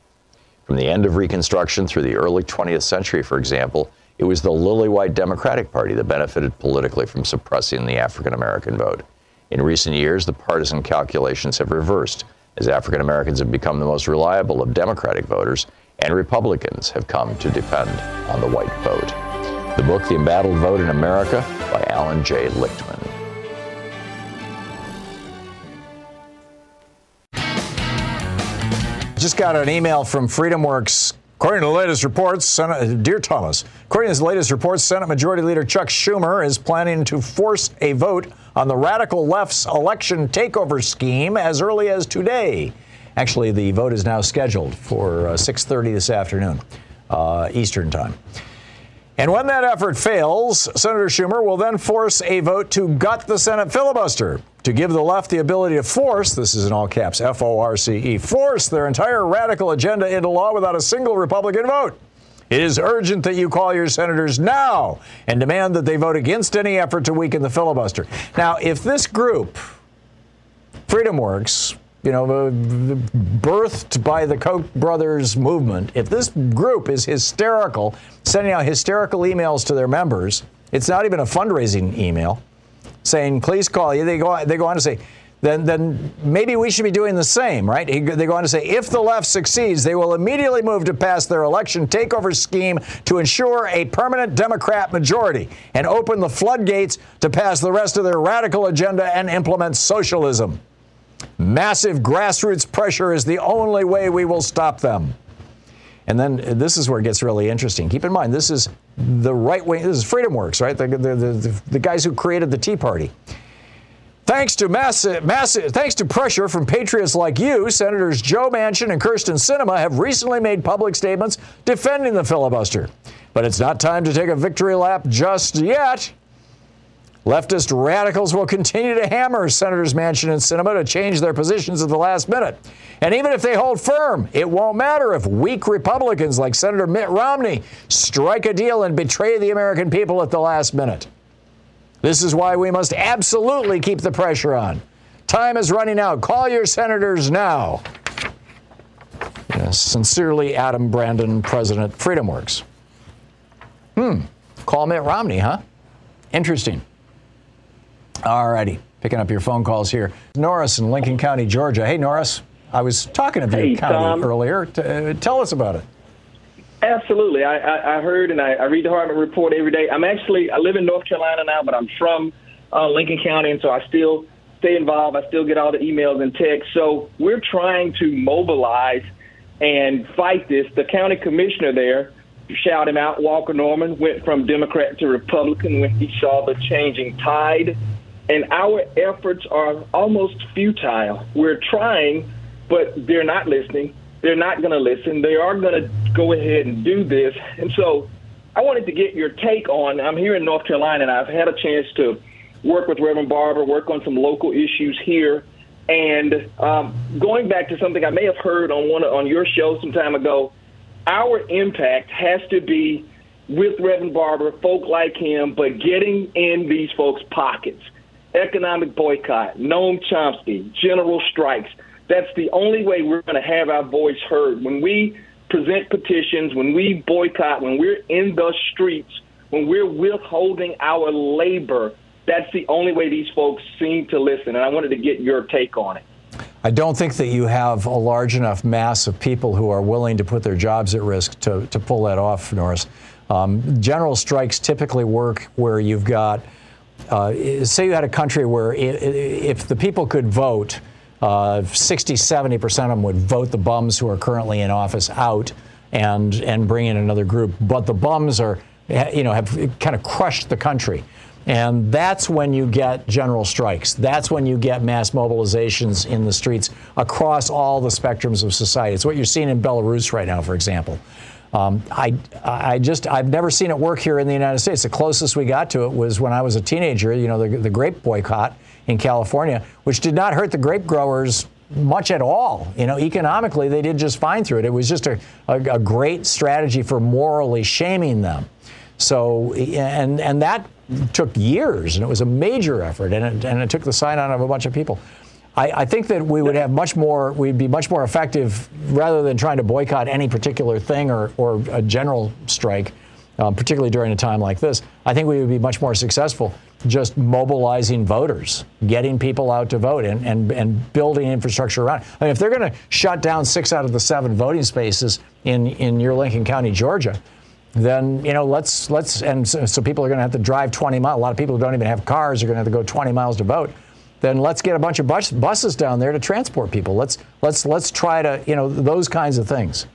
From the end of Reconstruction through the early 20th century, for example, it was the lily white Democratic Party that benefited politically from suppressing the African American vote. In recent years, the partisan calculations have reversed as African Americans have become the most reliable of Democratic voters and Republicans have come to depend on the white vote. The book, The Embattled Vote in America, by Alan J. Lichtman. Just got an email from FreedomWorks According to the latest reports, Senate, dear Thomas, according to the latest reports, Senate Majority Leader Chuck Schumer is planning to force a vote on the radical left's election takeover scheme as early as today. Actually, the vote is now scheduled for uh, 6:30 this afternoon, uh, Eastern time. And when that effort fails, Senator Schumer will then force a vote to gut the Senate filibuster to give the left the ability to force, this is in all caps, F O R C E, force their entire radical agenda into law without a single Republican vote. It is urgent that you call your senators now and demand that they vote against any effort to weaken the filibuster. Now, if this group, Freedom Works, you know, uh, birthed by the Koch brothers movement, if this group is hysterical, sending out hysterical emails to their members, it's not even a fundraising email saying, please call you. They go, they go on to say, then, then maybe we should be doing the same, right? They go on to say, if the left succeeds, they will immediately move to pass their election takeover scheme to ensure a permanent Democrat majority and open the floodgates to pass the rest of their radical agenda and implement socialism. Massive grassroots pressure is the only way we will stop them. And then uh, this is where it gets really interesting. Keep in mind, this is the right wing, this is Freedom Works, right? The, the, the, the guys who created the Tea Party. Thanks to massive, uh, massive, uh, thanks to pressure from patriots like you, Senators Joe Manchin and Kyrsten Sinema have recently made public statements defending the filibuster. But it's not time to take a victory lap just yet. Leftist radicals will continue to hammer Senators Manchin and Sinema to change their positions at the last minute. And even if they hold firm, it won't matter if weak Republicans like Senator Mitt Romney strike a deal and betray the American people at the last minute. This is why we must absolutely keep the pressure on. Time is running out. Call your senators now. Yes, sincerely, Adam Brandon, President Freedom Works. Hmm. Call Mitt Romney, huh? Interesting. All righty. Picking up your phone calls here. Norris in Lincoln County, Georgia. Hey, Norris. I was talking to hey, County Tom. earlier. T- uh, tell us about it. Absolutely. I, I, I heard and I, I, read the Hartmann Report every day. I'm actually, I live in North Carolina now, but I'm from uh, Lincoln County, and so I still stay involved. I still get all the emails and texts. So we're trying to mobilize and fight this. The county commissioner there, shout him out, Walker Norman, went from Democrat to Republican when he saw the changing tide and our efforts are almost futile. We're trying, but they're not listening. They're not going to listen. They are going to go ahead and do this. And so I wanted to get your take on I'm here in North Carolina, and I've had a chance to work with Reverend Barber, work on some local issues here. And um, going back to something I may have heard on one on your show some time ago, our impact has to be with Reverend Barber, folk like him, but getting in these folks' pockets economic boycott, Noam Chomsky, general strikes. That's the only way we're going to have our voice heard. When we present petitions, when we boycott, when we're in the streets, when we're withholding our labor, that's the only way these folks seem to listen. And I wanted to get your take on it. I don't think that you have a large enough mass of people who are willing to put their jobs at risk to, to pull that off, Norris. Um, general strikes typically work where you've got uh, say you had a country where if the people could vote, uh, 60, 70 percent of them would vote the bums who are currently in office out and and bring in another group. But the bums are, you know, have kind of crushed the country. And that's when you get general strikes. That's when you get mass mobilizations in the streets across all the spectrums of society. It's what you're seeing in Belarus right now, for example. Um, I, I just, I've never seen it work here in the United States. The closest we got to it was when I was a teenager, you know, the, the grape boycott in California, which did not hurt the grape growers much at all. You know, economically, they did just fine through it. It was just a, a, a great strategy for morally shaming them. So, and, and that took years, and it was a major effort, and it, and it took the sign on of a bunch of people. I, I, think that we would have much more, we'd be much more effective rather than trying to boycott any particular thing or, or a general strike, um, particularly during a time like this. I think we would be much more successful just mobilizing voters, getting people out to vote, and, and, and building infrastructure around. I mean, if they're going to shut down six out of the seven voting spaces in, in your Lincoln County, Georgia, then you know let's let's and so, so people are going to have to drive 20 miles. A lot of people who don't even have cars are going to have to go 20 miles to vote then let's get a bunch of bus, buses down there to transport people. Let's let's let's try to you know those kinds of things.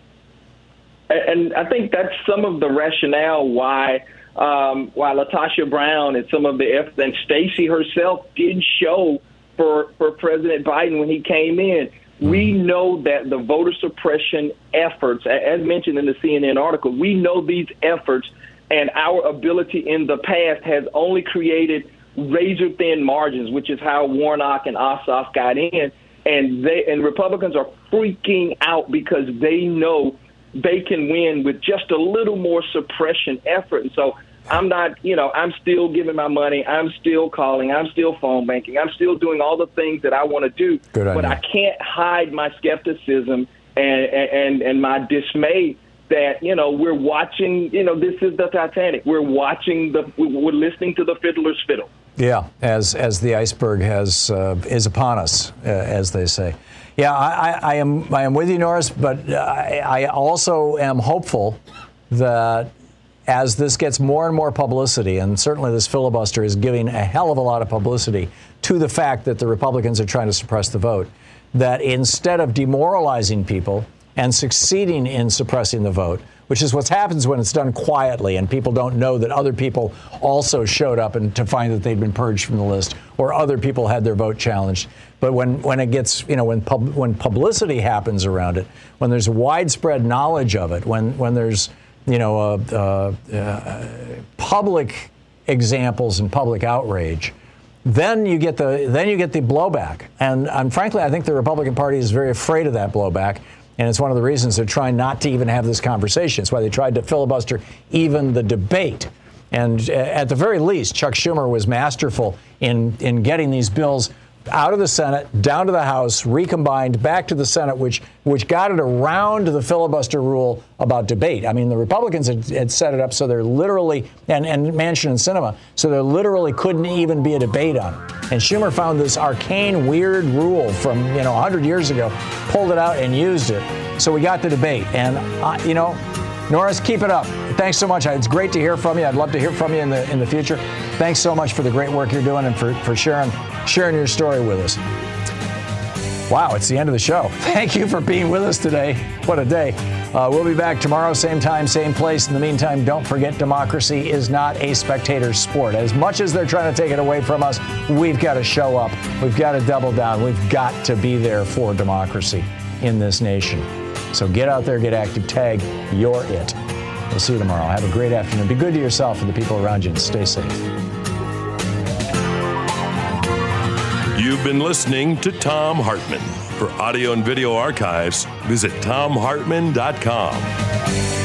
and I think that's some of the rationale why um, why LaTosha Brown and some of the F and Stacey herself did show for for President Biden when he came in. We know that the voter suppression efforts, as mentioned in the CNN article, we know these efforts and our ability in the past has only created razor thin margins, which is how Warnock and Ossoff got in. And they and Republicans are freaking out because they know they can win with just a little more suppression effort. And so I'm not, you know, I'm still giving my money. I'm still calling. I'm still phone banking. I'm still doing all the things that I want to do. Good but. I can't hide my skepticism and, and and my dismay that you know we're watching. You know, this is the Titanic. We're watching the. We're listening to the fiddler's fiddle. Yeah, as as the iceberg has uh, is upon us, uh, as they say. Yeah, I, I, I am I am with you, Norris, but I, I also am hopeful that as this gets more and more publicity, and certainly this filibuster is giving a hell of a lot of publicity to the fact that the Republicans are trying to suppress the vote, that instead of demoralizing people and succeeding in suppressing the vote, which is what happens when it's done quietly and people don't know that other people also showed up and to find that they'd been purged from the list or other people had their vote challenged. But when, when it gets, you know, when, pub, when publicity happens around it, when there's widespread knowledge of it, when, when there's, you know, uh, uh, uh, public examples and public outrage, then you get the then you get the blowback. And, and frankly, I think the Republican Party is very afraid of that blowback. And it's one of the reasons they're trying not to even have this conversation. It's why they tried to filibuster even the debate. And uh, at the very least, Chuck Schumer was masterful in, in getting these bills out of the Senate, down to the House, recombined, back to the Senate, which which got it around the filibuster rule about debate. I mean, the Republicans had, had set it up so they're literally, and, and Manchin and Sinema, so there literally couldn't even be a debate on it. And Schumer found this arcane, weird rule from, you know, 100 years ago, pulled it out and used it. So we got the debate. And, uh, you know, Norris, keep it up. Thanks so much. It's great to hear from you. I'd love to hear from you in the in the future. Thanks so much for the great work you're doing and for, for sharing sharing your story with us. Wow, it's the end of the show. [laughs] Thank you for being with us today. What a day. Uh, we'll be back tomorrow, same time, same place. In the meantime, don't forget democracy is not a spectator sport. As much as they're trying to take it away from us, we've got to show up. We've got to double down. We've got to be there for democracy in this nation. So get out there, get active, tag, you're it. We'll see you tomorrow. Have a great afternoon. Be good to yourself and the people around you and stay safe. You've been listening to Thom Hartmann. For audio and video archives, visit thomhartmann.com.